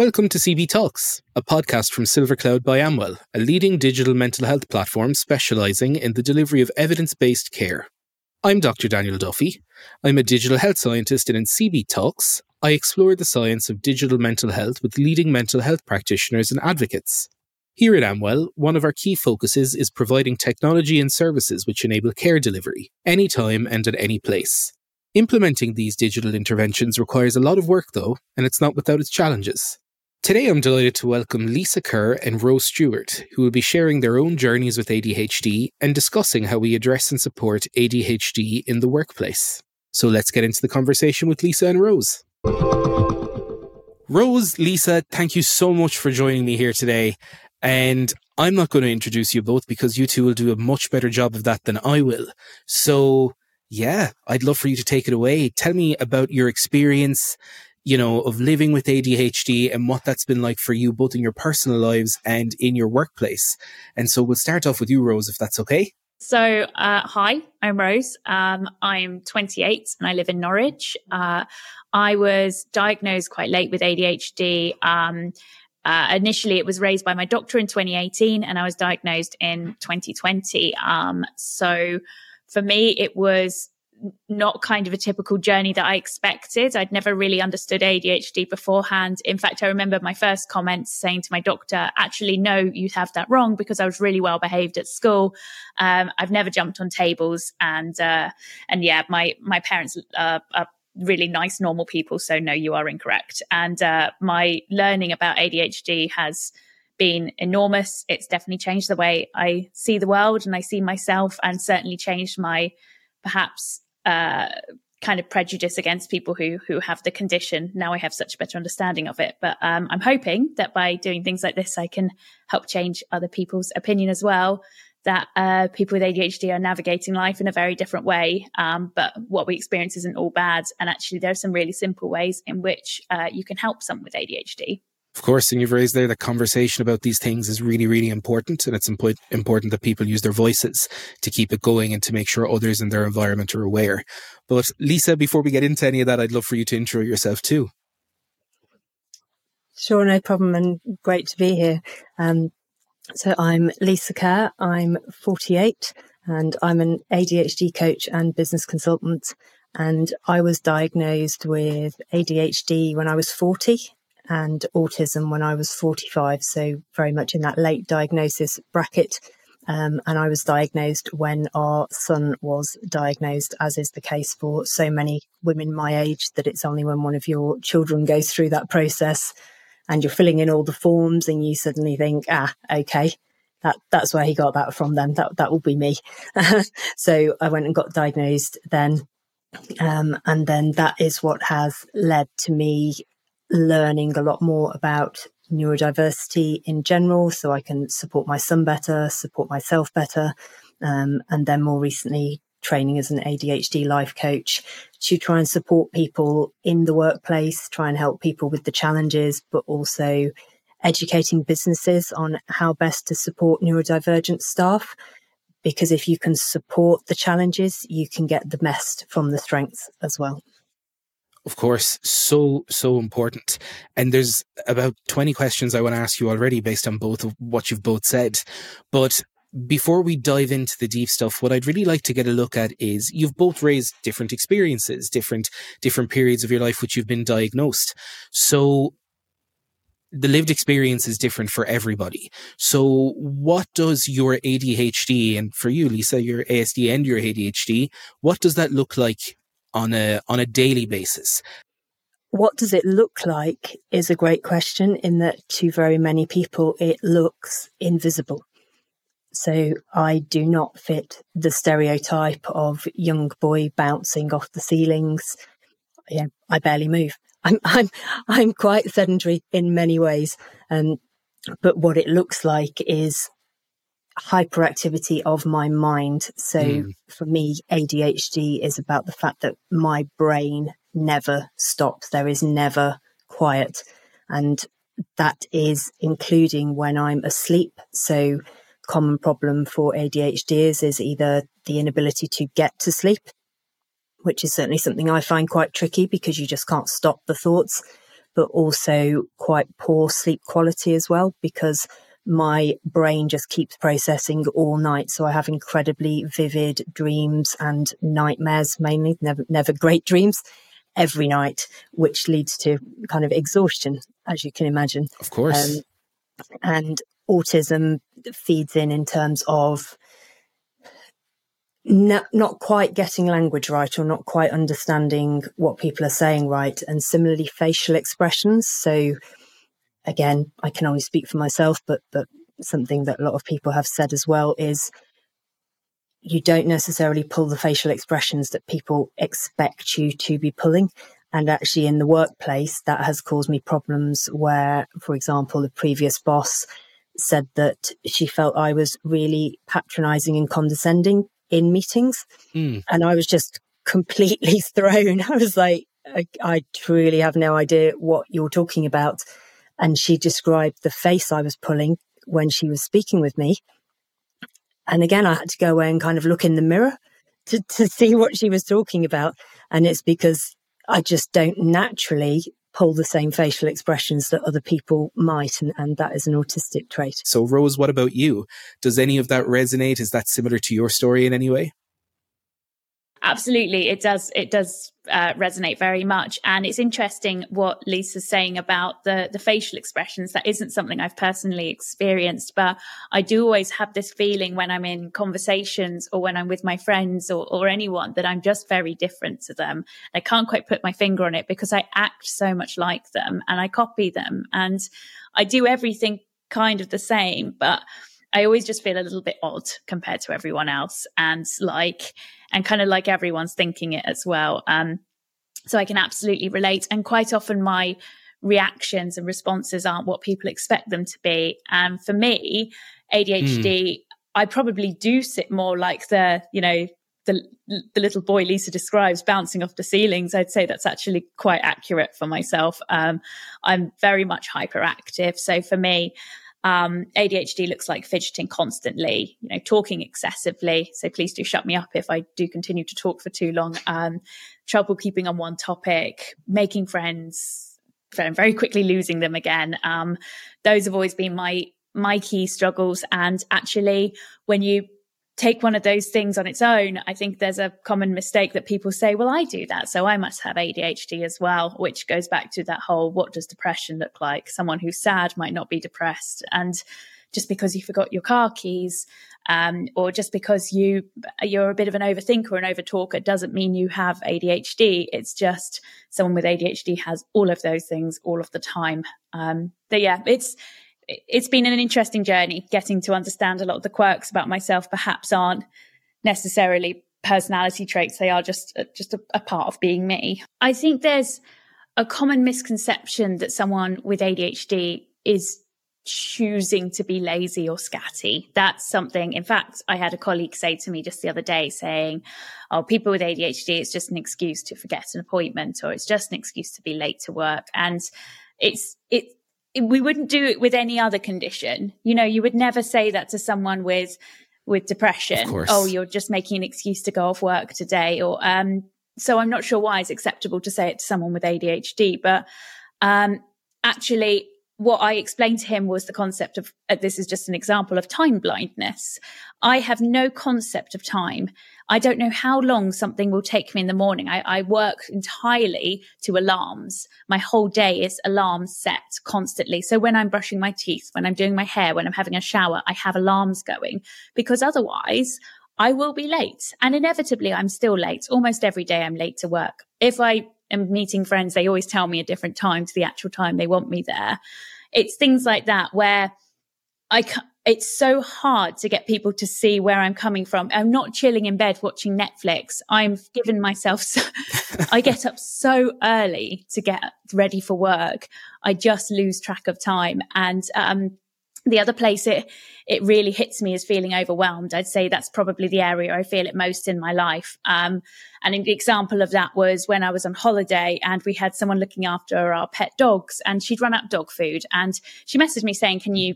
Welcome to CB Talks, a podcast from Silvercloud by Amwell, a leading digital mental health platform specialising in the delivery of evidence based care. I'm Dr. Daniel Duffy. I'm a digital health scientist, and in CB Talks, I explore the science of digital mental health with leading mental health practitioners and advocates. Here at Amwell, one of our key focuses is providing technology and services which enable care delivery, anytime and at any place. Implementing these digital interventions requires a lot of work, though, and it's not without its challenges. Today, I'm delighted to welcome Lisa Kerr and Rose Stewart, who will be sharing their own journeys with ADHD and discussing how we address and support ADHD in the workplace. So let's get into the conversation with Lisa and Rose. Rose, Lisa, thank you so much for joining me here today. And I'm not going to introduce you both because you two will do a much better job of that than I will. So, yeah, I'd love for you to take it away. Tell me about your experience, you know, of living with ADHD and what that's been like for you, both in your personal lives and in your workplace. And so we'll start off with you, Rose, if that's okay. So, uh, hi, I'm Rose. Um, I'm 28 and I live in Norwich. Uh, I was diagnosed quite late with ADHD. Um, uh, initially, it was raised by my doctor in 2018, and I was diagnosed in 2020. Um, so, for me, it was not kind of a typical journey that I expected. I'd never really understood ADHD beforehand. In fact, I remember my first comments saying to my doctor, actually, no, you have that wrong because I was really well behaved at school. Um, I've never jumped on tables and, uh, and yeah, my, my parents uh, are really nice, normal people. So no, you are incorrect. And, uh, my learning about ADHD has, been enormous. It's definitely changed the way I see the world and I see myself, and certainly changed my perhaps uh, kind of prejudice against people who who have the condition. Now I have such a better understanding of it. But um, I'm hoping that by doing things like this, I can help change other people's opinion as well. That uh, people with ADHD are navigating life in a very different way. Um, but what we experience isn't all bad. And actually, there are some really simple ways in which uh, you can help someone with ADHD. Of course, and you've raised there that conversation about these things is really, really important. And it's impo- important that people use their voices to keep it going and to make sure others in their environment are aware. But Lisa, before we get into any of that, I'd love for you to intro yourself too. Sure, no problem, and great to be here. Um, so I'm Lisa Kerr. I'm 48 and I'm an ADHD coach and business consultant. And I was diagnosed with ADHD when I was 40 and autism when I was 45. So very much in that late diagnosis bracket. Um, and I was diagnosed when our son was diagnosed, as is the case for so many women my age, that it's only when one of your children goes through that process and you're filling in all the forms and you suddenly think, ah, okay, that that's where he got that from then. That that will be me. so I went and got diagnosed then. Um, and then that is what has led to me learning a lot more about neurodiversity in general so I can support my son better, support myself better. Um, and then more recently, training as an ADHD life coach to try and support people in the workplace, try and help people with the challenges, but also educating businesses on how best to support neurodivergent staff. Because if you can support the challenges, you can get the best from the strengths as well. Of course, so, so important. And there's about 20 questions I want to ask you already based on both of what you've both said. But before we dive into the deep stuff, what I'd really like to get a look at is you've both raised different experiences, different, different periods of your life which you've been diagnosed. So the lived experience is different for everybody. So what does your ADHD and for you, Lisa, your ASD and your ADHD, what does that look like on a on a daily basis? What does it look like is a great question in that to very many people it looks invisible. So I do not fit the stereotype of young boy bouncing off the ceilings. Yeah, I barely move. I'm I'm I'm quite sedentary in many ways. Um, but what it looks like is hyperactivity of my mind. So mm. for me, ADHD is about the fact that my brain never stops. There is never quiet. And that is including when I'm asleep. So common problem for ADHDers is either the inability to get to sleep, which is certainly something I find quite tricky because you just can't stop the thoughts. but also quite poor sleep quality as well because my brain just keeps processing all night. So I have incredibly vivid dreams and nightmares mainly, never, never great dreams every night, which leads to kind of exhaustion, as you can imagine. Of course. Um, and autism feeds in in terms of not, not quite getting language right or not quite understanding what people are saying right. And similarly, facial expressions. So again, I can only speak for myself, but, but something that a lot of people have said as well is you don't necessarily pull the facial expressions that people expect you to be pulling. And actually in the workplace, that has caused me problems where, for example, the previous boss said that she felt I was really patronizing and condescending in meetings. Mm. And I was just completely thrown. I was like, I, I truly have no idea what you're talking about. And she described the face I was pulling when she was speaking with me. And again, I had to go away and kind of look in the mirror to, to see what she was talking about. And it's because I just don't naturally pull the same facial expressions that other people might. And, and that is an autistic trait. So, Rose, what about you? Does any of that resonate? Is that similar to your story in any way? Absolutely, it does. It does uh, resonate very much, and it's interesting what Lisa's saying about the the facial expressions. That isn't something I've personally experienced, but I do always have this feeling when I'm in conversations or when I'm with my friends or, or anyone that I'm just very different to them. I can't quite put my finger on it because I act so much like them and I copy them, and I do everything kind of the same, but I always just feel a little bit odd compared to everyone else and like, and kind of like everyone's thinking it as well. Um, so I can absolutely relate. And quite often my reactions and responses aren't what people expect them to be. And for me, ADHD, mm. I probably do sit more like the, you know, the, the little boy Lisa describes bouncing off the ceilings, I'd say that's actually quite accurate for myself. Um, I'm very much hyperactive. So for me, um, ADHD looks like fidgeting constantly, you know, talking excessively. So please do shut me up if I do continue to talk for too long. Um, trouble keeping on one topic, making friends, very quickly losing them again. Um, those have always been my my key struggles. And actually, when you take one of those things on its own, I think there's a common mistake that people say, well, I do that. So I must have ADHD as well, which goes back to that whole what does depression look like? Someone who's sad might not be depressed. And just because you forgot your car keys, um, or just because you you're a bit of an overthinker and overtalker doesn't mean you have ADHD. It's just someone with ADHD has all of those things all of the time. Um, but yeah, it's it's been an interesting journey getting to understand a lot of the quirks about myself perhaps aren't necessarily personality traits. They are just uh, just a, a, part of being me. I think there's a common misconception that someone with adhd is choosing to be lazy or scatty. That's something in fact i had a colleague say to me just the other day saying oh people with adhd it's just an excuse to forget an appointment or it's just an excuse to be late to work. And it's it we wouldn't do it with any other condition. You know, you would never say that to someone with with depression. Oh, you're just making an excuse to go off work today, or um. So I'm not sure why it's acceptable to say it to someone with ADHD, but um, actually, what I explained to him was the concept of uh, this is just an example of time blindness. I have no concept of time. I don't know how long something will take me in the morning. I, I work entirely to alarms. My whole day is alarms set constantly. So when I'm brushing my teeth, when I'm doing my hair, when I'm having a shower, I have alarms going because otherwise I will be late. And inevitably, I'm still late. Almost every day, I'm late to work. If I am meeting friends, they always tell me a different time to the actual time they want me there. It's things like that where I, it's so hard to get people to see where I'm coming from. I'm not chilling in bed watching Netflix. I'm given myself, so, I get up so early to get ready for work. I just lose track of time. And, um, the other place it it really hits me is feeling overwhelmed. I'd say that's probably the area I feel it most in my life. Um, and an example of that was when I was on holiday and we had someone looking after our pet dogs, and she'd run out dog food, and she messaged me saying, "Can you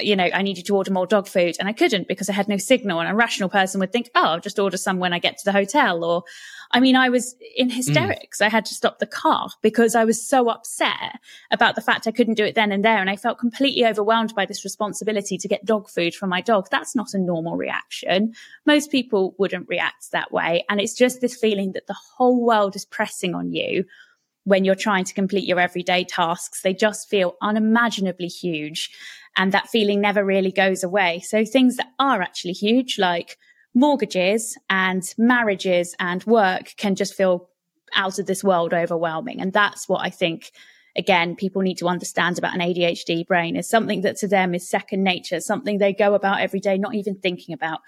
you know, I needed to order more dog food. And I couldn't because I had no signal. And a rational person would think, oh, I'll just order some when I get to the hotel. Or, I mean, I was in hysterics. Mm. I had to stop the car because I was so upset about the fact I couldn't do it then and there. And I felt completely overwhelmed by this responsibility to get dog food for my dog. That's not a normal reaction. Most people wouldn't react that way. And it's just this feeling that the whole world is pressing on you when you're trying to complete your everyday tasks. They just feel unimaginably huge. And that feeling never really goes away. So things that are actually huge, like mortgages and marriages and work can just feel out of this world overwhelming. And that's what I think again, people need to understand about an ADHD brain is something that to them is second nature, something they go about every day, not even thinking about.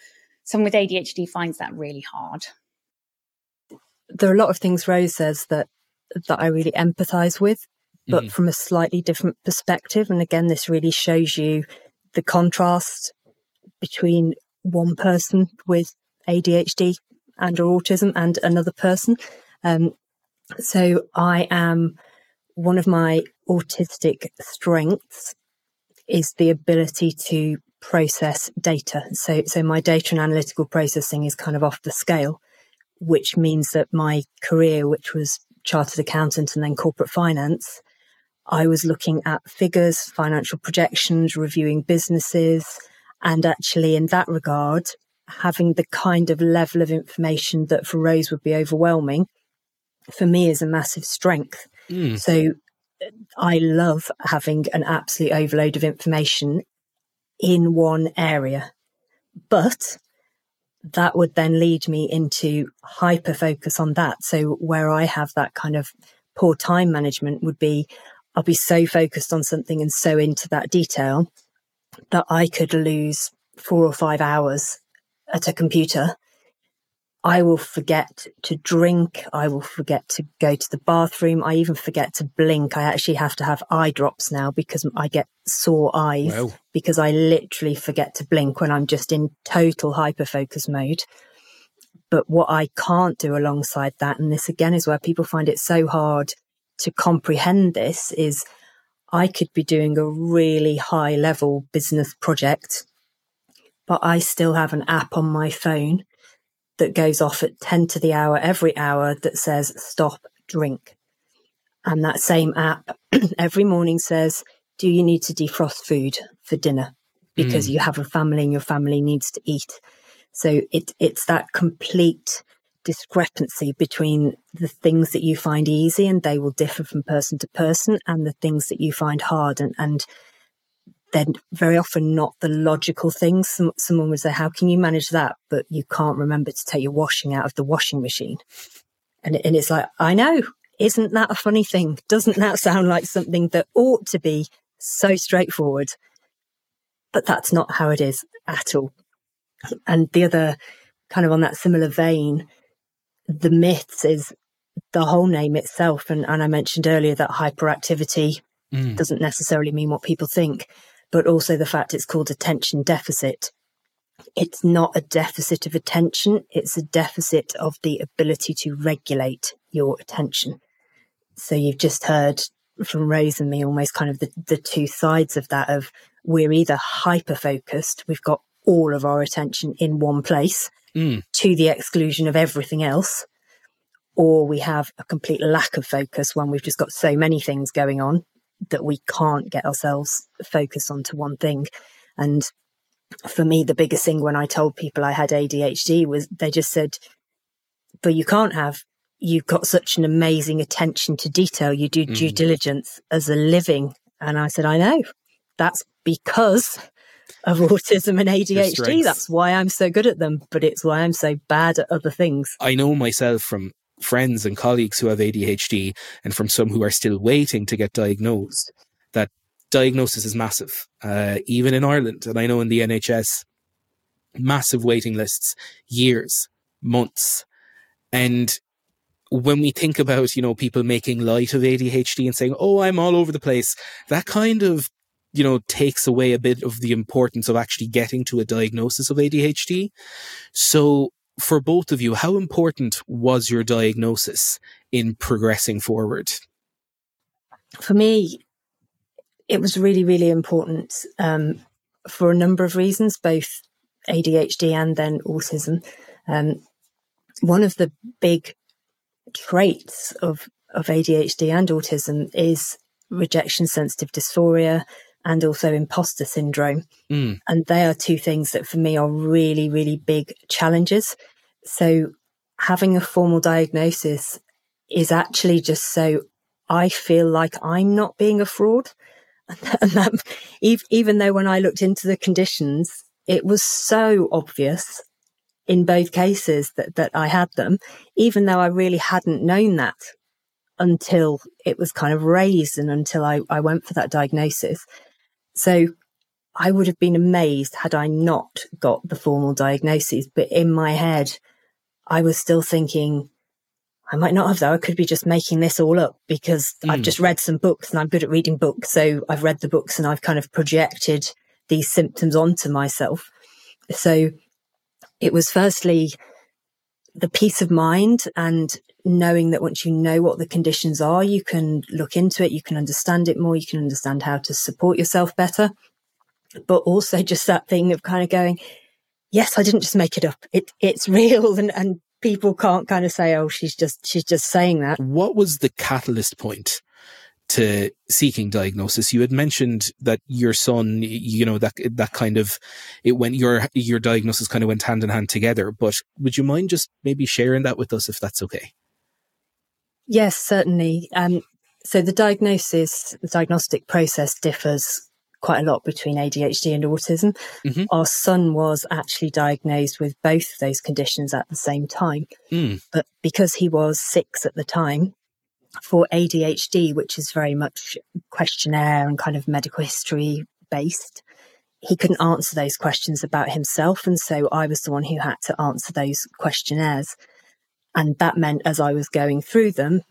Someone with ADHD finds that really hard. There are a lot of things Rose says that that I really empathize with, but mm. from a slightly different perspective. And again, this really shows you the contrast between one person with ADHD and or autism and another person. Um, so I am one of my autistic strengths is the ability to process data. So, so my data and analytical processing is kind of off the scale, which means that my career, which was chartered accountant and then corporate finance, I was looking at figures, financial projections, reviewing businesses, and actually in that regard, having the kind of level of information that for Rose would be overwhelming, for me is a massive strength. Mm. So I love having an absolute overload of information in one area. But that would then lead me into hyper focus on that. So where I have that kind of poor time management would be I'll be so focused on something and so into that detail that I could lose four or five hours at a computer I will forget to drink. I will forget to go to the bathroom. I even forget to blink. I actually have to have eye drops now because I get sore eyes wow. because I literally forget to blink when I'm just in total hyper focus mode. But what I can't do alongside that, and this again is where people find it so hard to comprehend this, is I could be doing a really high level business project, but I still have an app on my phone that goes off at 10 to the hour every hour that says stop drink. And that same app every morning says, do you need to defrost food for dinner? Because mm. you have a family and your family needs to eat. So it, it's that complete discrepancy between the things that you find easy and they will differ from person to person and the things that you find hard. And, and they're very often not the logical things. Some, someone would say, How can you manage that? But you can't remember to take your washing out of the washing machine. And, and it's like, I know. Isn't that a funny thing? Doesn't that sound like something that ought to be so straightforward? But that's not how it is at all. And the other kind of on that similar vein, the myths is the whole name itself. And, and I mentioned earlier that hyperactivity mm. doesn't necessarily mean what people think but also the fact it's called attention deficit. It's not a deficit of attention, it's a deficit of the ability to regulate your attention. So you've just heard from Rose and me almost kind of the, the two sides of that of we're either hyper focused, we've got all of our attention in one place mm. to the exclusion of everything else, or we have a complete lack of focus when we've just got so many things going on that we can't get ourselves focused onto one thing. And for me, the biggest thing when I told people I had ADHD was they just said, but you can't have, you've got such an amazing attention to detail. You do mm. due diligence as a living. And I said, I know that's because of autism and ADHD. That's why I'm so good at them, but it's why I'm so bad at other things. I know myself from friends and colleagues who have ADHD and from some who are still waiting to get diagnosed that diagnosis is massive, uh, even in Ireland. And I know in the NHS, massive waiting lists, years, months. And when we think about, you know, people making light of ADHD and saying, oh, I'm all over the place, that kind of, you know, takes away a bit of the importance of actually getting to a diagnosis of ADHD. So for both of you, how important was your diagnosis in progressing forward? For me, it was really, really important. Um, for a number of reasons, both ADHD and then autism. Um, one of the big traits of, of ADHD and autism is rejection sensitive dysphoria and also imposter syndrome. Mm. And they are two things that for me are really, really big challenges. So having a formal diagnosis is actually just so I feel like I'm not being a fraud. And that, even though when I looked into the conditions, it was so obvious in both cases that, that I had them, even though I really hadn't known that until it was kind of raised and until I, I went for that diagnosis. So I would have been amazed had I not got the formal diagnosis. But in my head, I was still thinking, I might not have though. I could be just making this all up because mm. I've hmm. just read some books and I'm good at reading books. So I've read the books and I've kind of projected these symptoms onto myself. So it was firstly the peace of mind and knowing that once you know what the conditions are, you can look into it, you can understand it more, you can understand how to support yourself better. But also just that thing of kind of going, yes, I didn't just make it up. It, it's real and, and people can't kind of say, oh, she's just, she's just saying that. What was the catalyst point to seeking diagnosis? You had mentioned that your son, you know, that, that kind of, it went, your, your diagnosis kind of went hand in hand together, but would you mind just maybe sharing that with us if that's okay? Yes, certainly. Um, so the diagnosis, the diagnostic process differs quite a lot between ADHD and autism. Mm-hmm. Our son was actually diagnosed with both of those conditions at the same time. Mm. But because he was six at the time, for ADHD, which is very much questionnaire and kind of medical history based, he couldn't answer those questions about himself. And so I was the one who had to answer those questionnaires. And that meant as I was going through them,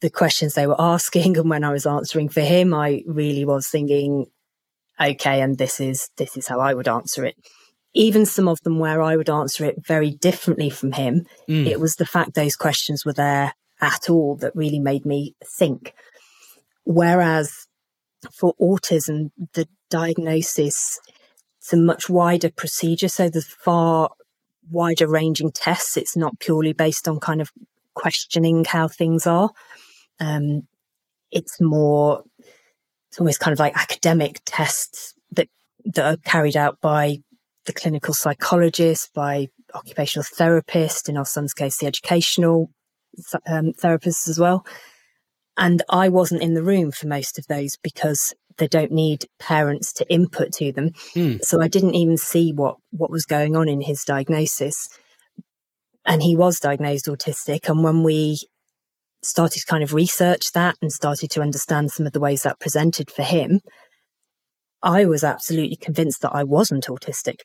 the questions they were asking and when I was answering for him, I really was thinking, okay, and this is, this is how I would answer it. Even some of them where I would answer it very differently from him, mm. it was the fact those questions were there at all that really made me think. Whereas for autism, the diagnosis, it's a much wider procedure. So there's far wider ranging tests. It's not purely based on kind of questioning how things are. Um, it's more it's almost kind of like academic tests that that are carried out by the clinical psychologist, by occupational therapist, in our son's case, the educational um, therapists as well. And I wasn't in the room for most of those because they don't need parents to input to them. Mm. So I didn't even see what, what was going on in his diagnosis. And he was diagnosed autistic. And when we started to kind of research that and started to understand some of the ways that presented for him, I was absolutely convinced that I wasn't autistic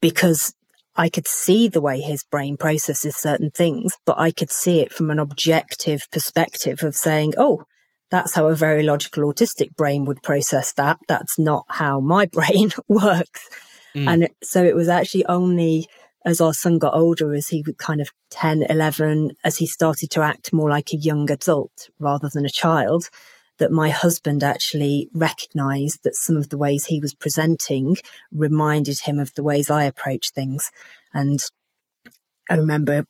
because I could see the way his brain processes certain things, but I could see it from an objective perspective of saying, oh, that's how a very logical autistic brain would process that. That's not how my brain works. Mm. And so it was actually only as our son got older, as he was kind of 10, 11, as he started to act more like a young adult rather than a child, that my husband actually recognized that some of the ways he was presenting reminded him of the ways I approach things. And I remember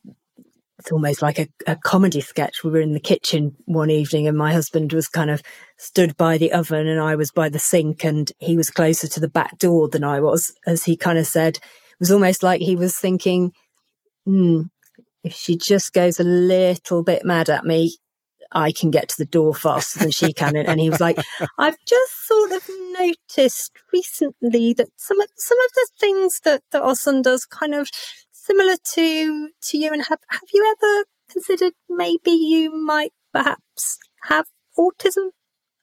it's almost like a, a, comedy sketch. We were in the kitchen one evening and my husband was kind of stood by the oven and I was by the sink and he was closer to the back door than I was as he kind of said, it was almost like he was thinking, hmm, if she just goes a little bit mad at me, I can get to the door faster than she can. And he was like, I've just sort of noticed recently that some of, some of the things that, that son does kind of similar to, to you. And have, have you ever considered maybe you might perhaps have autism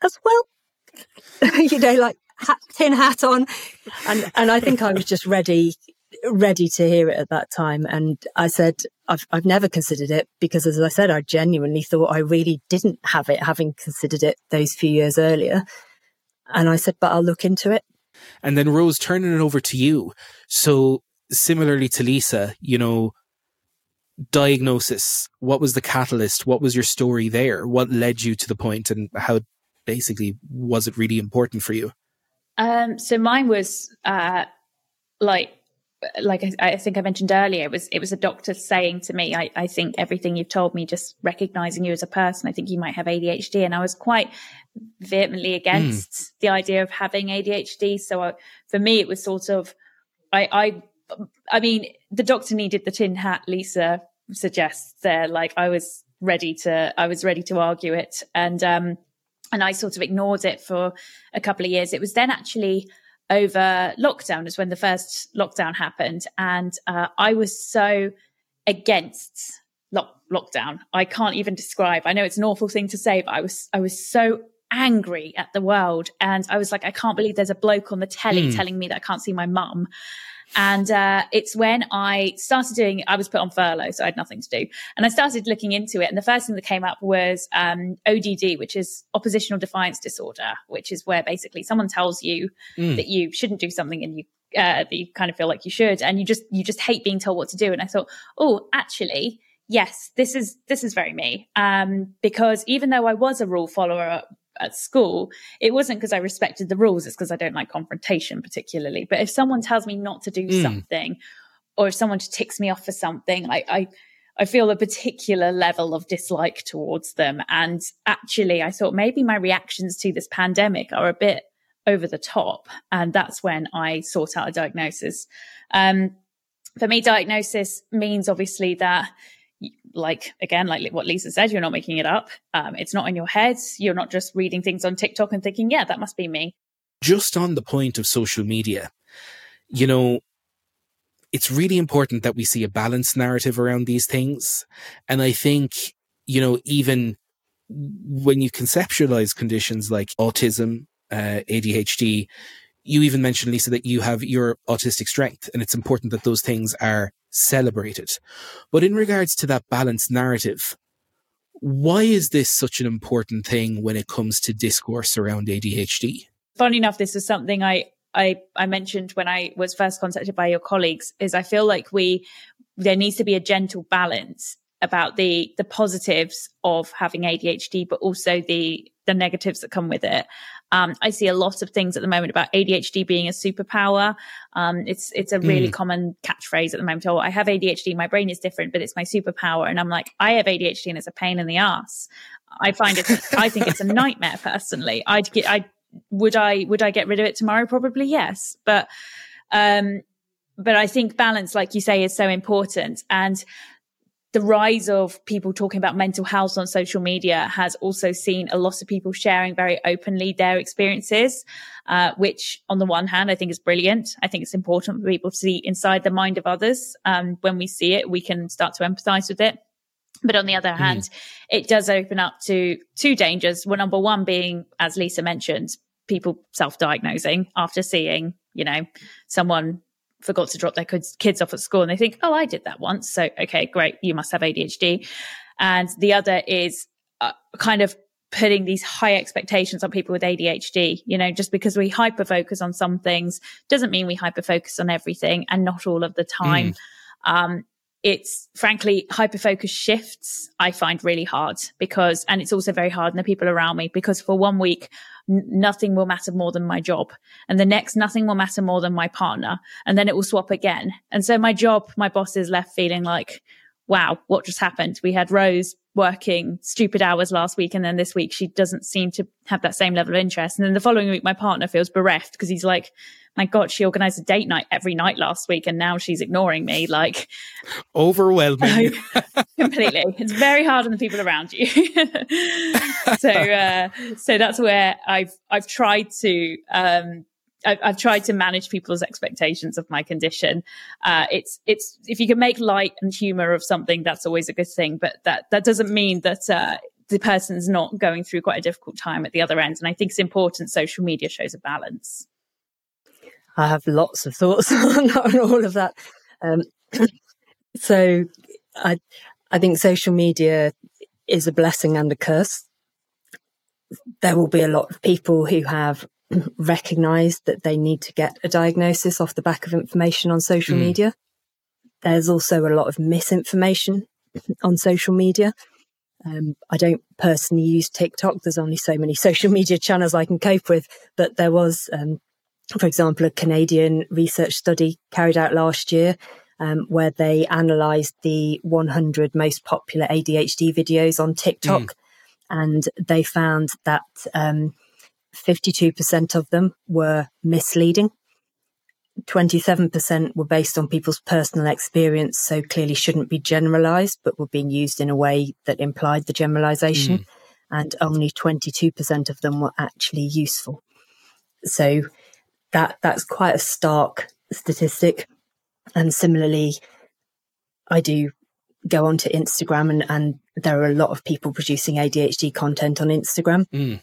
as well? you know, like hat, tin hat on. And, and I think I was just ready ready to hear it at that time. And I said, I've, I've never considered it because as I said, I genuinely thought I really didn't have it, having considered it those few years earlier. And I said, but I'll look into it. And then Rose, turning it over to you. So similarly to Lisa, you know, diagnosis, what was the catalyst? What was your story there? What led you to the point and how basically was it really important for you? Um, so mine was uh, like like I, I, think I mentioned earlier, it was it was a doctor saying to me, I, I, think everything you've told me, just recognizing you as a person, I think you might have ADHD, and I was quite vehemently against mm. the idea of having ADHD. So I, for me, it was sort of, I, I, I mean, the doctor needed the tin hat. Lisa suggests there, like I was ready to, I was ready to argue it, and um, and I sort of ignored it for a couple of years. It was then actually over lockdown, is when the first lockdown happened, and uh, I was so against lock- lockdown. I can't even describe. I know it's an awful thing to say, but I was I was so angry at the world, and I was like, I can't believe there's a bloke on the telly mm. telling me that I can't see my mum. And uh, it's when I started doing, I was put on furlough, so I had nothing to do. And I started looking into it. And the first thing that came up was um, ODD, which is oppositional defiance disorder, which is where basically someone tells you mm. that you shouldn't do something and you uh, that you kind of feel like you should, and you just you just hate being told what to do. And I thought, oh, actually, yes, this is this is very me. Um, because even though I was a rule follower at school, it wasn't because I respected the rules. It's because I don't like confrontation particularly. But if someone tells me not to do mm. something, or if someone ticks me off for something, I, I, I feel a particular level of dislike towards them. And actually, I thought maybe my reactions to this pandemic are a bit over the top. And that's when I sought out a diagnosis. Um, for me, diagnosis means obviously that like again, like what Lisa said, you're not making it up. Um, it's not in your head. You're not just reading things on TikTok and thinking, yeah, that must be me. Just on the point of social media, you know, it's really important that we see a balanced narrative around these things. And I think, you know, even when you conceptualize conditions like autism, uh, ADHD, you even mentioned, Lisa, that you have your autistic strength, and it's important that those things are celebrated. But in regards to that balanced narrative, why is this such an important thing when it comes to discourse around ADHD? Funny enough, this is something I, I, I mentioned when I was first contacted by your colleagues is I feel like we, there needs to be a gentle balance about the, the positives of having ADHD, but also the, the negatives that come with it. Um, I see a lot of things at the moment about ADHD being a superpower. Um, it's it's a really mm. common catchphrase at the moment. Oh, I have ADHD. My brain is different, but it's my superpower. And I'm like, I have ADHD, and it's a pain in the ass. I find it. I think it's a nightmare personally. I'd get. I would. I would. I get rid of it tomorrow? Probably yes. But um, but I think balance, like you say, is so important. And the rise of people talking about mental health on social media has also seen a lot of people sharing very openly their experiences, uh, which on the one hand, I think is brilliant. I think it's important for people to see inside the mind of others. Um, when we see it, we can start to empathize with it. But on the other hand, mm. it does open up to two dangers. Well, number one being, as Lisa mentioned, people self-diagnosing after seeing, you know, someone forgot to drop their kids off at school and they think, oh, I did that once. So, okay, great. You must have ADHD. And the other is uh, kind of putting these high expectations on people with ADHD. You know, just because we hyper focus on some things doesn't mean we hyper focus on everything and not all of the time. Mm. Um, it's frankly hyper focus shifts I find really hard because, and it's also very hard on the people around me because for one week nothing will matter more than my job. And the next, nothing will matter more than my partner. And then it will swap again. And so my job, my boss is left feeling like, wow, what just happened? We had Rose working stupid hours last week. And then this week she doesn't seem to have that same level of interest. And then the following week, my partner feels bereft because he's like, my God, she organized a date night every night last week and now she's ignoring me. Like overwhelming. completely. It's very hard on the people around you. so, uh, so that's where I've, I've tried to, um, I've, I've, tried to manage people's expectations of my condition. Uh, it's it's if you can make light and humor of something, that's always a good thing. But that that doesn't mean that uh, the person's not going through quite a difficult time at the other end. And I think it's important. Social media shows a balance. I have lots of thoughts on, on all of that. Um, so I I think social media is a blessing and a curse. There will be a lot of people who have recognized that they need to get a diagnosis off the back of information on social mm. media. There's also a lot of misinformation on social media. Um, I don't personally use TikTok. There's only so many social media channels I can cope with, but there was um, for example, a Canadian research study carried out last year um, where they analysed the 100 most popular ADHD videos on TikTok, mm. and they found that um, 52% of them were misleading. 27% were based on people's personal experience, so clearly shouldn't be generalized, but were being used in a way that implied the generalization. Mm. And only 22% of them were actually useful. So that, that's quite a stark statistic. And similarly, I do go onto Instagram and, and there are a lot of people producing ADHD content on Instagram. Mm.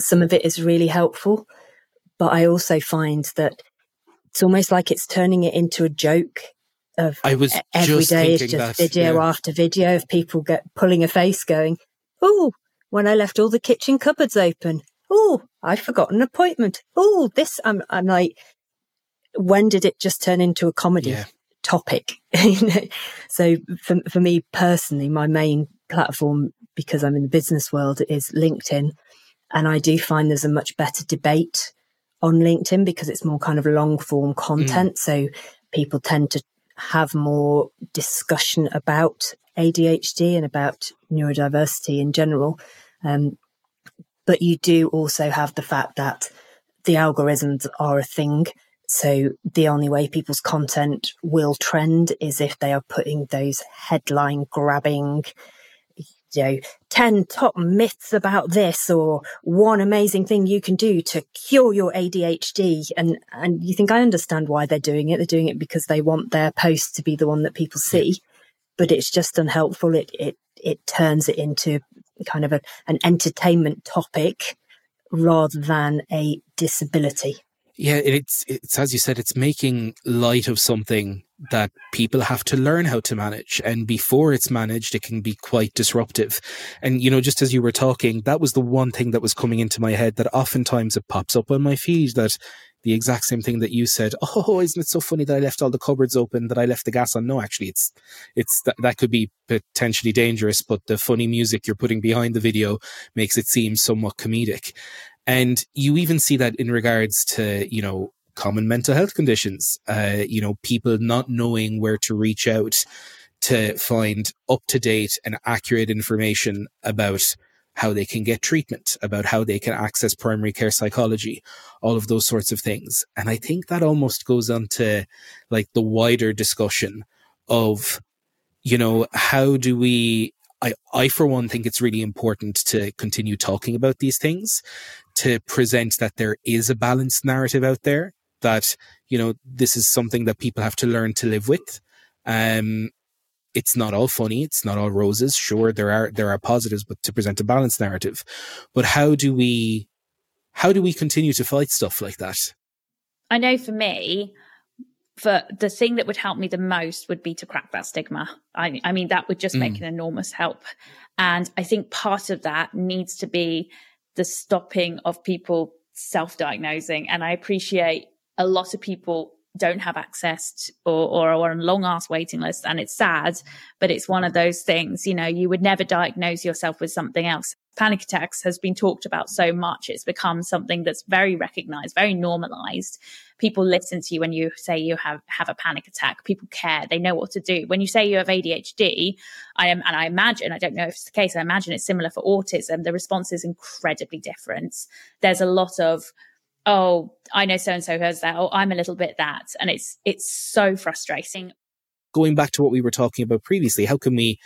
Some of it is really helpful, but I also find that it's almost like it's turning it into a joke of I was every day is just that, video yeah. after video of people get pulling a face going, Oh, when I left all the kitchen cupboards open. Oh, I forgot an appointment. Oh, this, I'm, I'm like, when did it just turn into a comedy yeah. topic? so for, for me personally, my main platform, because I'm in the business world, is LinkedIn. And I do find there's a much better debate on LinkedIn because it's more kind of long form content. Mm. So people tend to have more discussion about ADHD and about neurodiversity in general. Um, but you do also have the fact that the algorithms are a thing. So the only way people's content will trend is if they are putting those headline grabbing, you know, 10 top myths about this or one amazing thing you can do to cure your ADHD. And, and you think, I understand why they're doing it. They're doing it because they want their post to be the one that people see, but it's just unhelpful. It, it, it turns it into kind of a, an entertainment topic rather than a disability. Yeah, it's it's as you said, it's making light of something that people have to learn how to manage. And before it's managed, it can be quite disruptive. And, you know, just as you were talking, that was the one thing that was coming into my head that oftentimes it pops up on my feed that the exact same thing that you said. Oh, isn't it so funny that I left all the cupboards open, that I left the gas on? No, actually, it's, it's, that, that could be potentially dangerous, but the funny music you're putting behind the video makes it seem somewhat comedic. And you even see that in regards to, you know, common mental health conditions, uh, you know, people not knowing where to reach out to find up to date and accurate information about how they can get treatment, about how they can access primary care psychology, all of those sorts of things. And I think that almost goes on to like the wider discussion of, you know, how do we I, I, for one, think it's really important to continue talking about these things, to present that there is a balanced narrative out there, that, you know, this is something that people have to learn to live with. Um, it's not all funny. It's not all roses. Sure, there are, there are positives, but to present a balanced narrative. But how do we, how do we continue to fight stuff like that? I know for me, for the thing that would help me the most would be to crack that stigma. I, I mean, that would just make mm. an enormous help. And I think part of that needs to be the stopping of people self diagnosing. And I appreciate a lot of people don't have access to, or, or are on long ass waiting lists and it's sad but it's one of those things you know you would never diagnose yourself with something else. Panic attacks has been talked about so much it's become something that's very recognized very normalized. People listen to you when you say you have have a panic attack people care they know what to do. When you say you have adhd i am and i imagine i don't know if it's the case i imagine it's similar for autism the response is incredibly different. There's a lot of oh, I know so and so has that, oh, I'm a little bit that. And it's it's so frustrating. Going back to what we were talking about previously, how can we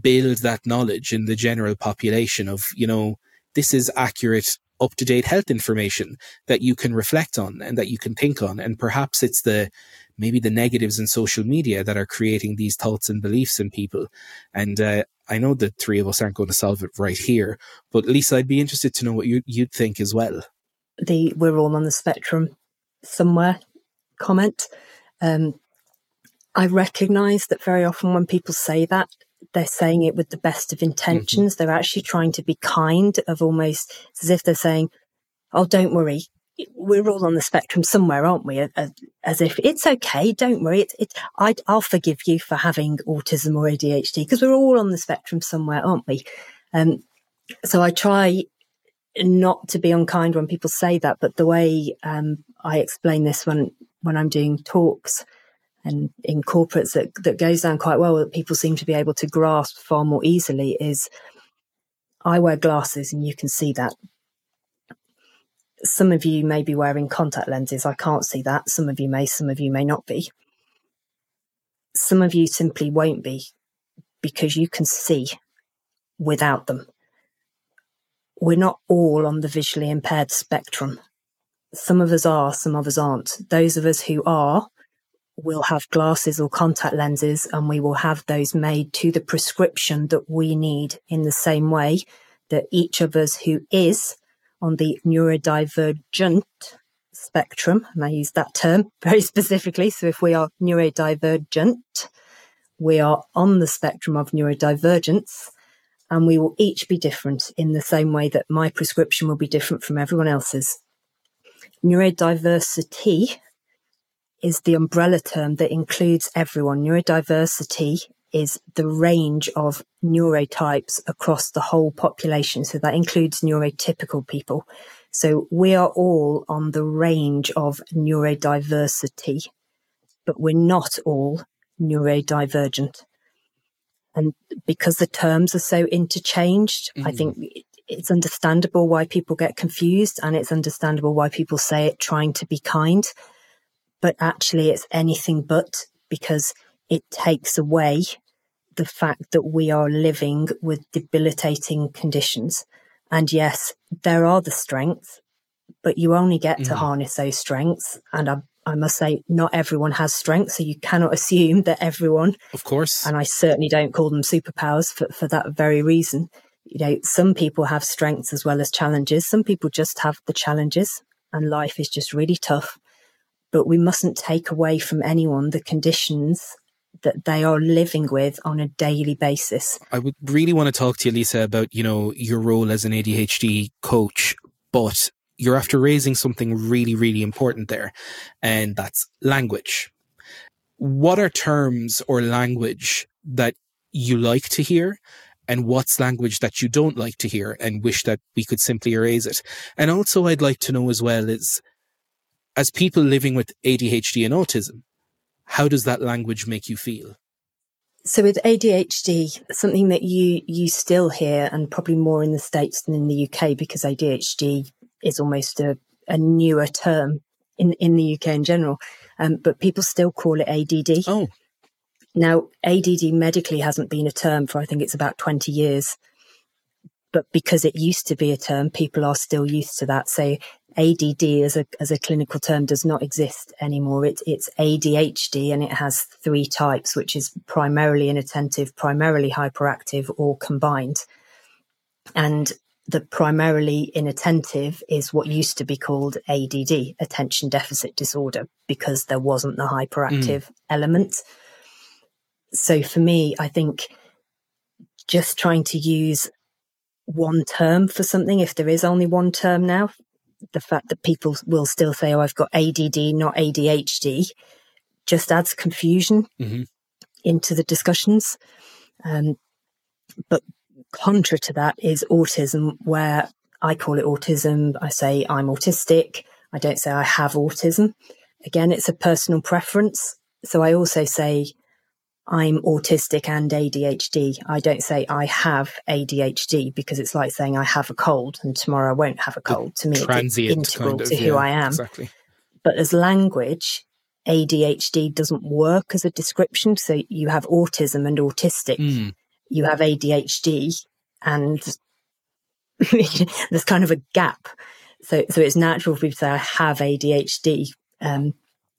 build that knowledge in the general population of, you know, this is accurate, up to date health information that you can reflect on and that you can think on. And perhaps it's the maybe the negatives in social media that are creating these thoughts and beliefs in people. And uh, I know the three of us aren't going to solve it right here, but Lisa, I'd be interested to know what you, you'd think as well the we're all on the spectrum somewhere comment. Um, I recognize that very often when people say that, they're saying it with the best of intentions. Mm-hmm. They're actually trying to be kind of almost as if they're saying, Oh, don't worry. We're all on the spectrum somewhere, aren't we? As, as if it's okay. Don't worry. It's, it's, I, I'll forgive you for having autism or ADHD because we're all on the spectrum somewhere, aren't we? Um, so I try not to be unkind when people say that, but the way um, I explain this when when I'm doing talks and in corporates that that goes down quite well that people seem to be able to grasp far more easily is I wear glasses and you can see that. Some of you may be wearing contact lenses. I can't see that. Some of you may, some of you may not be. Some of you simply won't be because you can see without them. We're not all on the visually impaired spectrum. Some of us are, some of us aren't. Those of us who are will have glasses or contact lenses and we will have those made to the prescription that we need in the same way that each of us who is on the neurodivergent spectrum, and I use that term very specifically. So if we are neurodivergent, we are on the spectrum of neurodivergence and we will each be different in the same way that my prescription will be different from everyone else's. Neurodiversity is the umbrella term that includes everyone. Neurodiversity is the range of neurotypes across the whole population. So that includes neurotypical people. So we are all on the range of neurodiversity, but we're not all neurodivergent. And because the terms are so interchanged, mm. I think it's understandable why people get confused and it's understandable why people say it trying to be kind. But actually, it's anything but because it takes away the fact that we are living with debilitating conditions. And yes, there are the strengths, but you only get mm. to harness those strengths. And I I must say, not everyone has strengths, so you cannot assume that everyone. Of course. And I certainly don't call them superpowers for, for that very reason. You know, some people have strengths as well as challenges. Some people just have the challenges, and life is just really tough. But we mustn't take away from anyone the conditions that they are living with on a daily basis. I would really want to talk to you, Lisa, about, you know, your role as an ADHD coach, but you're after raising something really, really important there, and that's language. What are terms or language that you like to hear? And what's language that you don't like to hear and wish that we could simply erase it? And also, I'd like to know as well is, as people living with ADHD and autism, how does that language make you feel? So with ADHD, something that you you still hear, and probably more in the states than in the UK, because ADHD is almost a, a newer term in, in the UK in general. Um, but people still call it ADD. Oh. Now, ADD medically hasn't been a term for, I think it's about 20 years. But because it used to be a term, people are still used to that. So ADD as a, as a clinical term does not exist anymore. It, it's ADHD and it has three types, which is primarily inattentive, primarily hyperactive or combined. And the primarily inattentive is what used to be called ADD, attention deficit disorder, because there wasn't the hyperactive mm. element. So for me, I think just trying to use one term for something, if there is only one term now, the fact that people will still say, oh, I've got ADD, not ADHD, just adds confusion mm-hmm. into the discussions. Um, but contra to that is autism, where I call it autism. I say I'm autistic. I don't say I have autism. Again, it's a personal preference. So I also say I'm autistic and ADHD. I don't say I have ADHD because it's like saying I have a cold and tomorrow I won't have a cold. To me, it's integral kind of, to yeah, who I am. Exactly. But as language, ADHD doesn't work as a description. So you have autism and autistic. Mm you have ADHD and there's kind of a gap. So, so it's natural for people to say, I have ADHD. Um,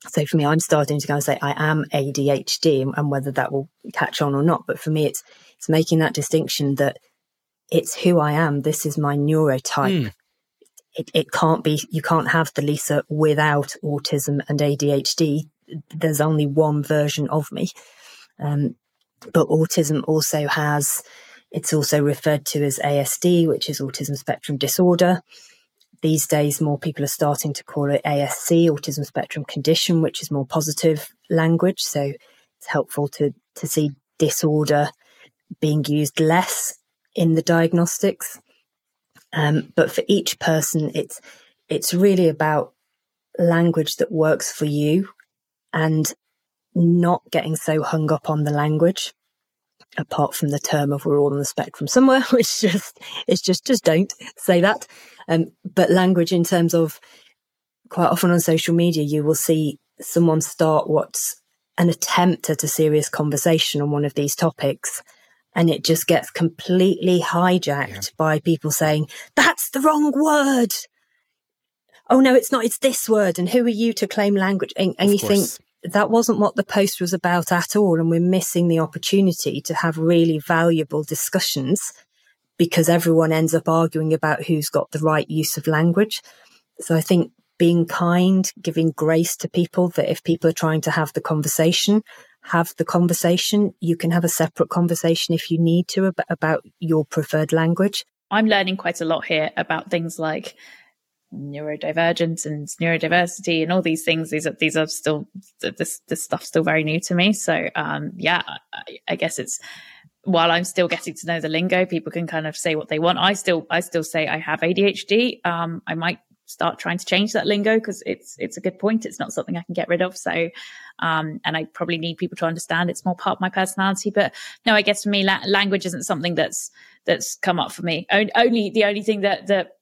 so for me, I'm starting to kind of say I am ADHD and whether that will catch on or not. But for me, it's, it's making that distinction that it's who I am. This is my neurotype. Mm. It, it can't be, you can't have the Lisa without autism and ADHD. There's only one version of me. Um, but autism also has, it's also referred to as ASD, which is autism spectrum disorder. These days, more people are starting to call it ASC, autism spectrum condition, which is more positive language. So it's helpful to, to see disorder being used less in the diagnostics. Um, but for each person, it's it's really about language that works for you and not getting so hung up on the language apart from the term of we're all on the spectrum somewhere which just it's just just don't say that um, but language in terms of quite often on social media you will see someone start what's an attempt at a serious conversation on one of these topics and it just gets completely hijacked yeah. by people saying that's the wrong word oh no it's not it's this word and who are you to claim language and, and you course. think that wasn't what the post was about at all and we're missing the opportunity to have really valuable discussions because everyone ends up arguing about who's got the right use of language so i think being kind, giving grace to people that if people are trying to have the conversation, have the conversation. You can have a separate conversation if you need to about your preferred language. I'm learning quite a lot here about things like neurodivergence and neurodiversity and all these things. These are these are still this this stuff's still very new to me. So um, yeah, I, I guess it's while I'm still getting to know the lingo, people can kind of say what they want. I still I still say I have ADHD. Um, I might start trying to change that lingo because it's it's a good point. It's not something I can get rid of. So, um, and I probably need people to understand it's more part of my personality. But no, I guess for me, la- language isn't something that's that's come up for me. O- only the only thing that that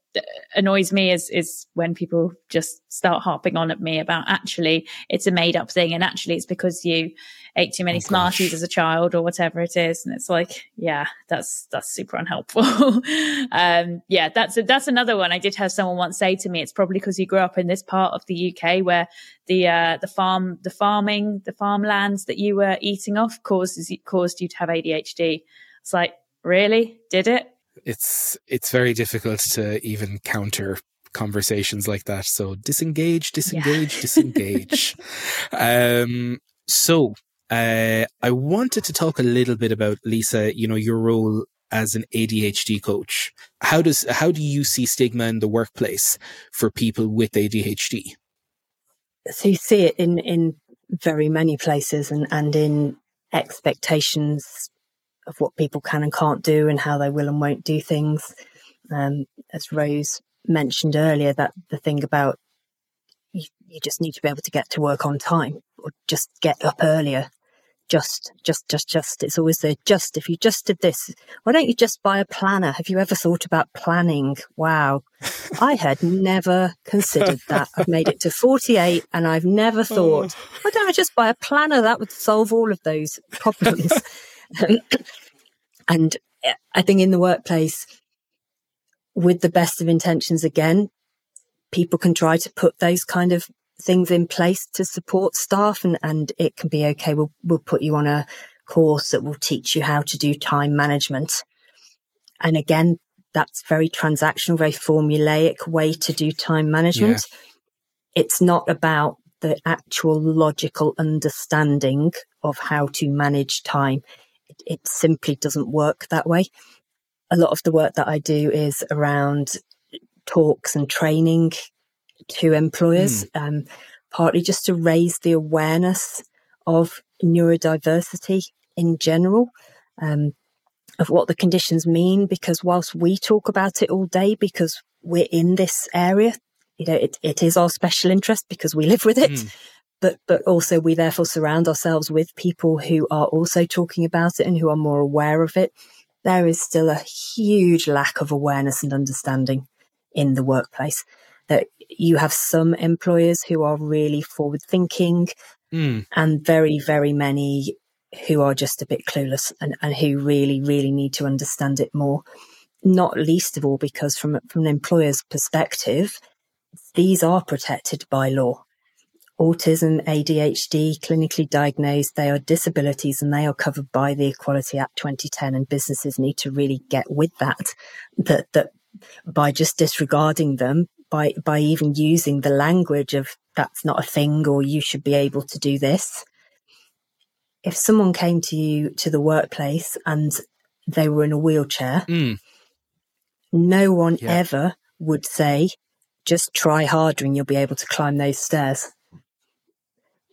annoys me is is when people just start harping on at me about actually it's a made up thing and actually it's because you ate too many oh, Smarties as a child or whatever it is. And it's like, yeah, that's, that's super unhelpful. um, yeah, that's, a, that's another one. I did have someone once say to me, it's probably because you grew up in this part of the UK where the, uh, the farm, the farming, the farmlands that you were eating off causes, caused you to have ADHD. It's like, really? Did it? It's, it's very difficult to even counter conversations like that. So disengage, disengage, yeah. disengage. um, so uh, I wanted to talk a little bit about Lisa. You know your role as an ADHD coach. How does how do you see stigma in the workplace for people with ADHD? So you see it in in very many places, and and in expectations of what people can and can't do, and how they will and won't do things. Um, as Rose mentioned earlier, that the thing about you, you just need to be able to get to work on time or just get up earlier just, just, just, just. It's always the just. If you just did this, why don't you just buy a planner? Have you ever thought about planning? Wow. I had never considered that. I've made it to 48 and I've never thought, why don't I just buy a planner? That would solve all of those problems. and eh, I think in the workplace, with the best of intentions again, people can try to put those kind of things in place to support staff and, and it can be okay. We'll, we'll put you on a course that will teach you how to do time management. And again, that's very transactional, very formulaic way to do time management. Yeah. It's not about the actual logical understanding of how to manage time. It, simply doesn't work that way. A lot of the work that I do is around talks and training to employers, mm. um, partly just to raise the awareness of neurodiversity in general, um, of what the conditions mean. Because whilst we talk about it all day, because we're in this area, you know, it, it is our special interest because we live with it. Mm. But, but also we therefore surround ourselves with people who are also talking about it and who are more aware of it. There is still a huge lack of awareness and understanding in the workplace that you have some employers who are really forward thinking mm. and very, very many who are just a bit clueless and, and who really, really need to understand it more. Not least of all because from, from an employer's perspective, these are protected by law. Autism, ADHD, clinically diagnosed, they are disabilities and they are covered by the Equality Act 2010 and businesses need to really get with that, that, that by just disregarding them, by by even using the language of that's not a thing or you should be able to do this if someone came to you to the workplace and they were in a wheelchair mm. no one yeah. ever would say just try harder and you'll be able to climb those stairs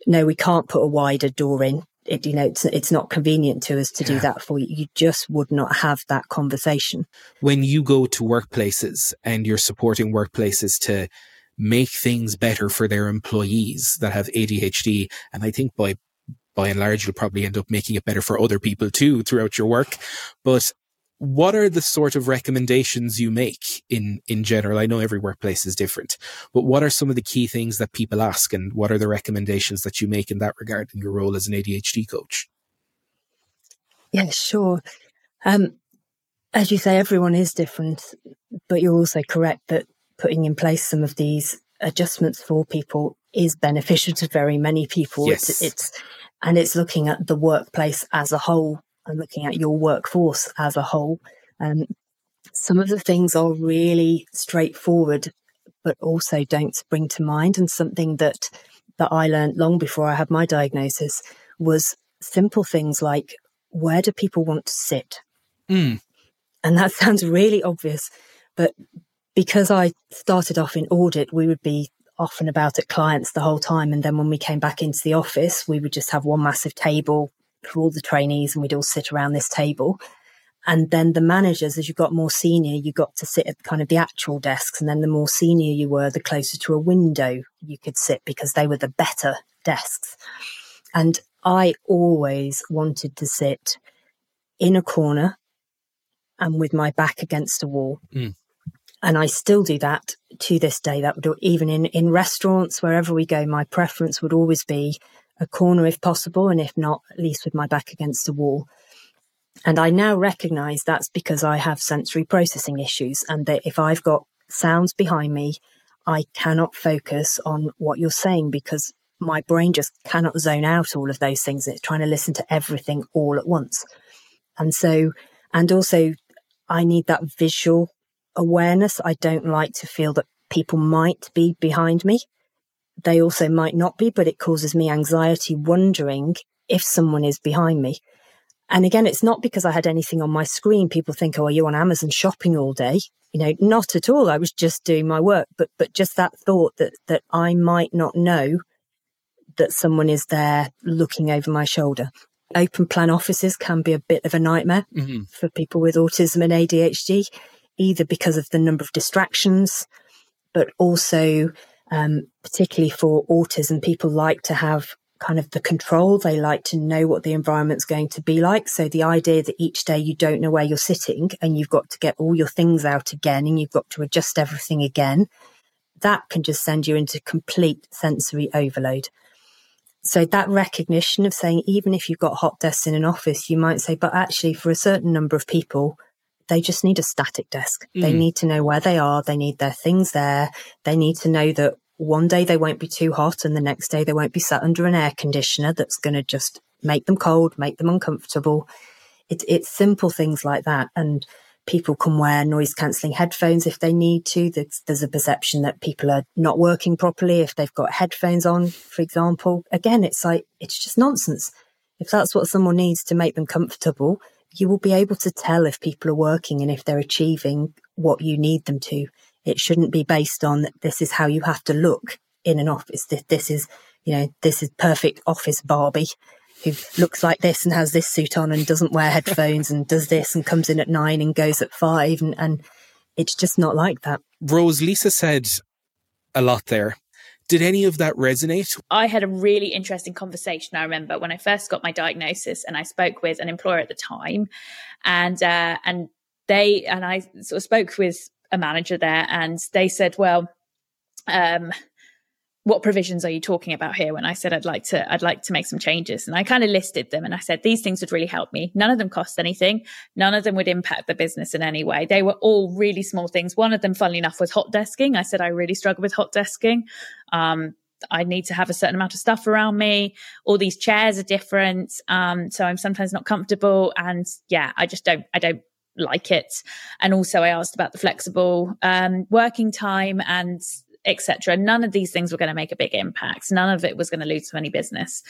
no we can't put a wider door in it, you know, it's, it's not convenient to us to yeah. do that for you. You just would not have that conversation. When you go to workplaces and you're supporting workplaces to make things better for their employees that have ADHD, and I think by by and large, you'll probably end up making it better for other people too throughout your work. But what are the sort of recommendations you make in in general? I know every workplace is different but what are some of the key things that people ask and what are the recommendations that you make in that regard in your role as an adhd coach? Yeah sure. Um, as you say everyone is different but you're also correct that putting in place some of these adjustments for people is beneficial to very many people. Yes. it's, it's and it's looking at the workplace as a whole and looking at your workforce as a whole. Um, some of the things are really straightforward, but also don't spring to mind. And something that that I learned long before I had my diagnosis was simple things like where do people want to sit? Mm. And that sounds really obvious, but because I started off in audit, we would be off and about at clients the whole time. And then when we came back into the office, we would just have one massive table for all the trainees and we'd all sit around this table. And then the managers, as you got more senior, you got to sit at kind of the actual desks. And then the more senior you were, the closer to a window you could sit because they were the better desks. And I always wanted to sit in a corner and with my back against a wall. Mm. And I still do that to this day. That would even in, in restaurants, wherever we go, my preference would always be a corner if possible, and if not, at least with my back against a wall. And I now recognize that's because I have sensory processing issues, and that if I've got sounds behind me, I cannot focus on what you're saying because my brain just cannot zone out all of those things. It's trying to listen to everything all at once. And so, and also, I need that visual awareness. I don't like to feel that people might be behind me they also might not be, but it causes me anxiety wondering if someone is behind me. And again, it's not because I had anything on my screen. People think, oh, are you on Amazon shopping all day? You know, not at all. I was just doing my work, but, but just that thought that, that I might not know that someone is there looking over my shoulder. Open plan offices can be a bit of a nightmare mm-hmm. for people with autism and ADHD, either because of the number of distractions, but also um, particularly for autism, people like to have kind of the control. They like to know what the environment's going to be like. So the idea that each day you don't know where you're sitting and you've got to get all your things out again and you've got to adjust everything again, that can just send you into complete sensory overload. So that recognition of saying, even if you've got hot desks in an office, you might say, but actually for a certain number of people, they just need a static desk. Mm. They need to know where they are. They need their things there. They need to know that one day they won't be too hot and the next day they won't be sat under an air conditioner that's going to just make them cold, make them uncomfortable. It, it's simple things like that. And people can wear noise cancelling headphones if they need to. There's, there's, a perception that people are not working properly if they've got headphones on, for example. Again, it's like, it's just nonsense. If that's what someone needs to make them comfortable, you will be able to tell if people are working and if they're achieving what you need them to. It shouldn't be based on this is how you have to look in an office. This, this is, you know, this is perfect office Barbie who looks like this and has this suit on and doesn't wear headphones and does this and comes in at nine and goes at five. And, and it's just not like that. Rose, Lisa said a lot there. Did any of that resonate? I had a really interesting conversation. I remember when I first got my diagnosis, and I spoke with an employer at the time, and uh, and they and I sort of spoke with a manager there, and they said, "Well, um, what provisions are you talking about here?" When I said I'd like to, I'd like to make some changes, and I kind of listed them, and I said these things would really help me. None of them cost anything. None of them would impact the business in any way. They were all really small things. One of them, funnily enough, was hot desking. I said I really struggle with hot desking. Um, I need to have a certain amount of stuff around me. All these chairs are different. Um, so I'm sometimes not comfortable. And yeah, I just don't, I don't like it. And also, I asked about the flexible um, working time and etc. None of these things were going to make a big impact. None of it was going to lose to any business.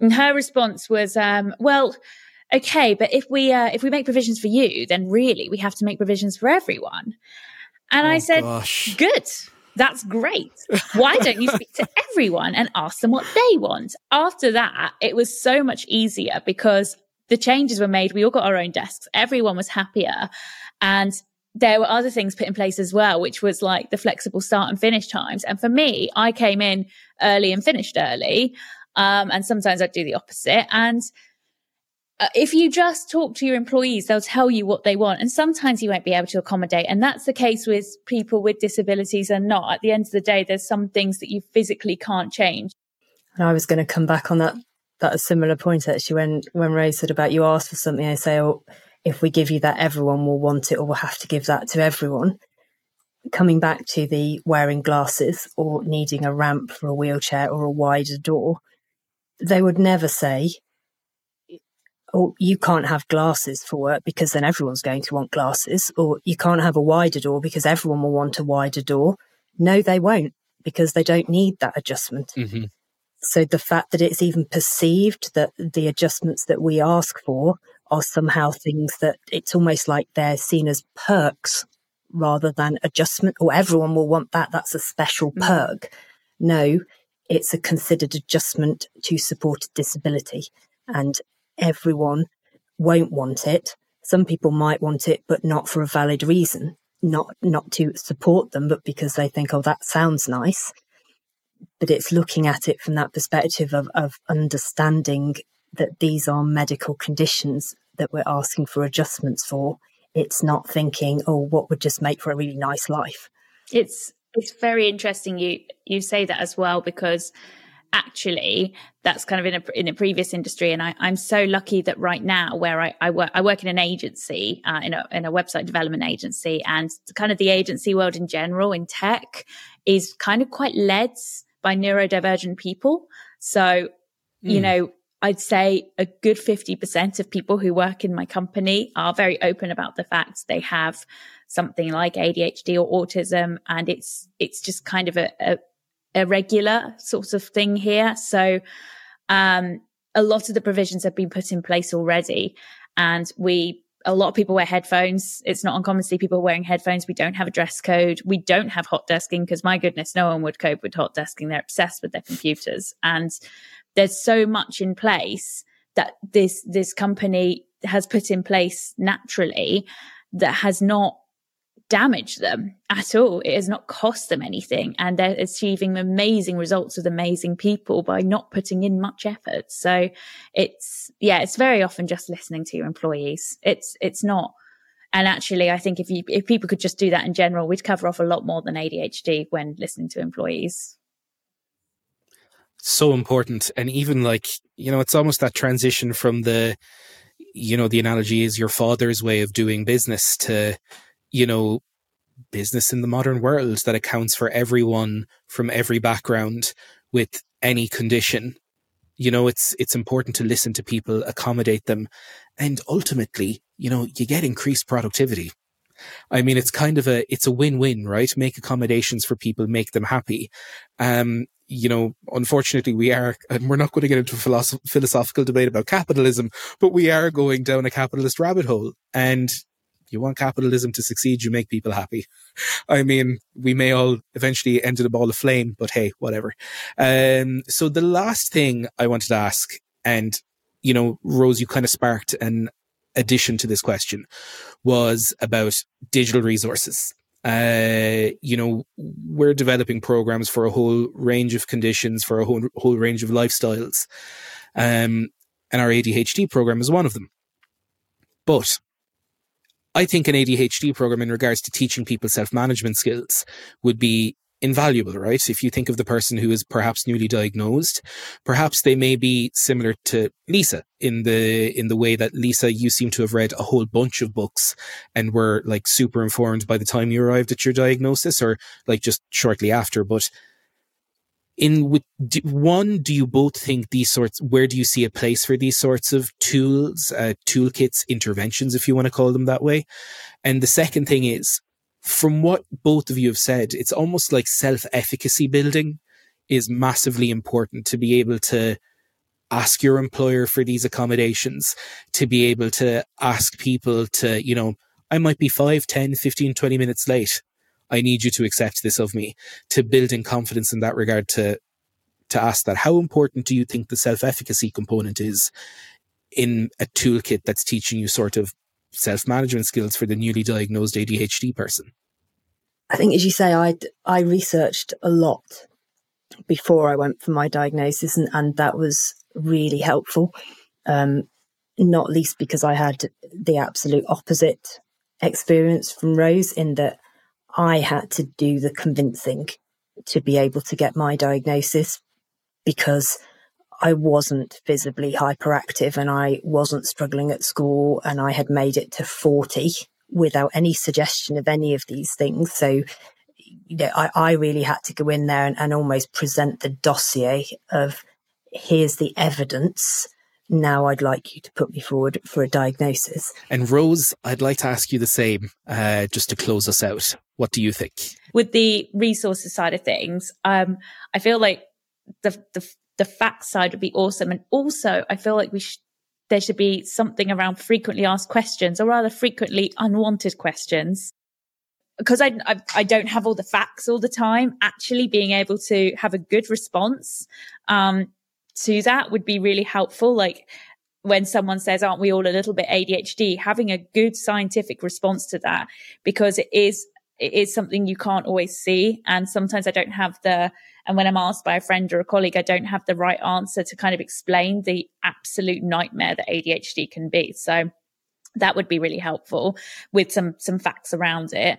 And her response was, um, "Well, okay, but if we uh, if we make provisions for you, then really we have to make provisions for everyone." And oh, I said, gosh. "Good." That's great. Why don't you speak to everyone and ask them what they want? After that, it was so much easier because the changes were made. We all got our own desks. Everyone was happier. And there were other things put in place as well, which was like the flexible start and finish times. And for me, I came in early and finished early. Um, and sometimes I'd do the opposite. And uh, if you just talk to your employees, they'll tell you what they want. And sometimes you won't be able to accommodate. And that's the case with people with disabilities and not. At the end of the day, there's some things that you physically can't change. And I was going to come back on that, that a similar point actually when, when Ray said about you ask for something, I say, oh, if we give you that, everyone will want it or we'll have to give that to everyone. Coming back to the wearing glasses or needing a ramp for a wheelchair or a wider door, they would never say, "Oh, you can't have glasses for work because then everyone's going to want glasses, or you can't have a wider door because everyone will want a wider door. No, they won't because they don't need that adjustment. Mm-hmm. So the fact that it's even perceived that the adjustments that we ask for are somehow things that it's almost like they're seen as perks rather than adjustment, or everyone will want that. That's a special mm-hmm. perk. No, it's a considered adjustment to support a disability. And everyone won't want it. Some people might want it, but not for a valid reason, not, not to support them, but because they think, oh, that sounds nice. But it's looking at it from that perspective of, of understanding that these are medical conditions that we're asking for adjustments for. It's not thinking, oh, what would just make for a really nice life. It's it's very interesting you you say that as well because actually that's kind of in a in a previous industry and I, am so lucky that right now where I, I work I work in an agency uh, in a in a website development agency and kind of the agency world in general in tech is kind of quite led by neurodivergent people so mm. you hmm. know I'd say a good 50% of people who work in my company are very open about the fact they have something like ADHD or autism and it's it's just kind of a, a a regular sort of thing here. So, um, a lot of the provisions have been put in place already and we a lot of people wear headphones. It's not uncommon to see people wearing headphones. We don't have a dress code. We don't have hot desking because my goodness, no one would cope with hot desking. They're obsessed with their computers. And there's so much in place that this, this company has put in place naturally that has not damage them at all. It has not cost them anything. And they're achieving amazing results with amazing people by not putting in much effort. So it's, yeah, it's very often just listening to your employees. It's, it's not. And actually, I think if you, if people could just do that in general, we'd cover off a lot more than ADHD when listening to employees. So important. And even like, you know, it's almost that transition from the, you know, the analogy is your father's way of doing business to, you know, business in the modern world that accounts for everyone from every background with any condition. You know, it's, it's important to listen to people, accommodate them. And ultimately, you know, you get increased productivity. I mean, it's kind of a, it's a win-win, right? Make accommodations for people, make them happy. Um, you know, unfortunately, we are, and we're not going to get into a philosoph- philosophical debate about capitalism, but we are going down a capitalist rabbit hole. And you want capitalism to succeed, you make people happy. I mean, we may all eventually end in a ball of flame, but hey, whatever. Um, so the last thing I wanted to ask, and, you know, Rose, you kind of sparked an addition to this question was about digital resources. Uh, you know, we're developing programs for a whole range of conditions, for a whole, whole range of lifestyles. Um, and our ADHD program is one of them. But I think an ADHD program in regards to teaching people self management skills would be invaluable, right? If you think of the person who is perhaps newly diagnosed, perhaps they may be similar to Lisa in the, in the way that Lisa, you seem to have read a whole bunch of books and were like super informed by the time you arrived at your diagnosis or like just shortly after. But in with one do you both think these sorts where do you see a place for these sorts of tools uh, toolkits interventions if you want to call them that way? And the second thing is from what both of you have said it's almost like self-efficacy building is massively important to be able to ask your employer for these accommodations to be able to ask people to you know i might be 5 10 15 20 minutes late I need you to accept this of me, to building confidence in that regard to to ask that. How important do you think the self-efficacy component is in a toolkit that's teaching you sort of self-management skills for the newly diagnosed ADHD person? I think, as you say, I I researched a lot before I went for my diagnosis, and, and that was really helpful. Um, not least because I had the absolute opposite experience from Rose in that I had to do the convincing to be able to get my diagnosis because I wasn't visibly hyperactive and I wasn't struggling at school and I had made it to 40 without any suggestion of any of these things. So, you know, I, I really had to go in there and, and almost present the dossier of here's the evidence. Now I'd like you to put me forward for a diagnosis. And Rose, I'd like to ask you the same, uh, just to close us out. What do you think? With the resources side of things, um, I feel like the, the the facts side would be awesome, and also I feel like we should there should be something around frequently asked questions, or rather frequently unwanted questions. Because I, I, I don't have all the facts all the time. Actually, being able to have a good response um, to that would be really helpful. Like when someone says, "Aren't we all a little bit ADHD?" Having a good scientific response to that, because it is it is something you can't always see, and sometimes I don't have the and when I'm asked by a friend or a colleague, I don't have the right answer to kind of explain the absolute nightmare that ADHD can be. So that would be really helpful with some some facts around it.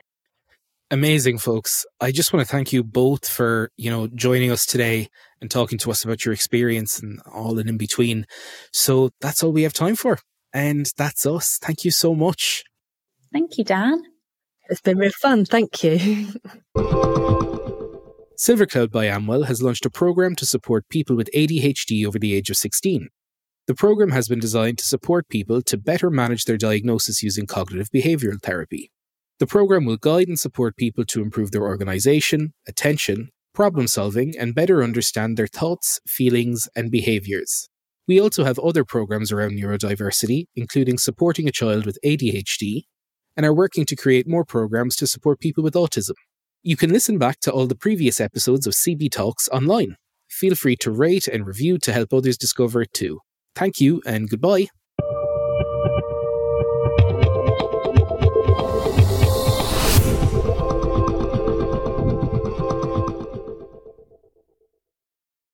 Amazing folks. I just want to thank you both for, you know, joining us today and talking to us about your experience and all in between. So that's all we have time for. And that's us. Thank you so much. Thank you, Dan. It's been real fun. Thank you. Silvercloud by Amwell has launched a program to support people with ADHD over the age of 16. The program has been designed to support people to better manage their diagnosis using cognitive behavioral therapy. The program will guide and support people to improve their organization, attention, problem solving, and better understand their thoughts, feelings, and behaviors. We also have other programs around neurodiversity, including supporting a child with ADHD, and are working to create more programs to support people with autism. You can listen back to all the previous episodes of CB Talks online. Feel free to rate and review to help others discover it too. Thank you and goodbye.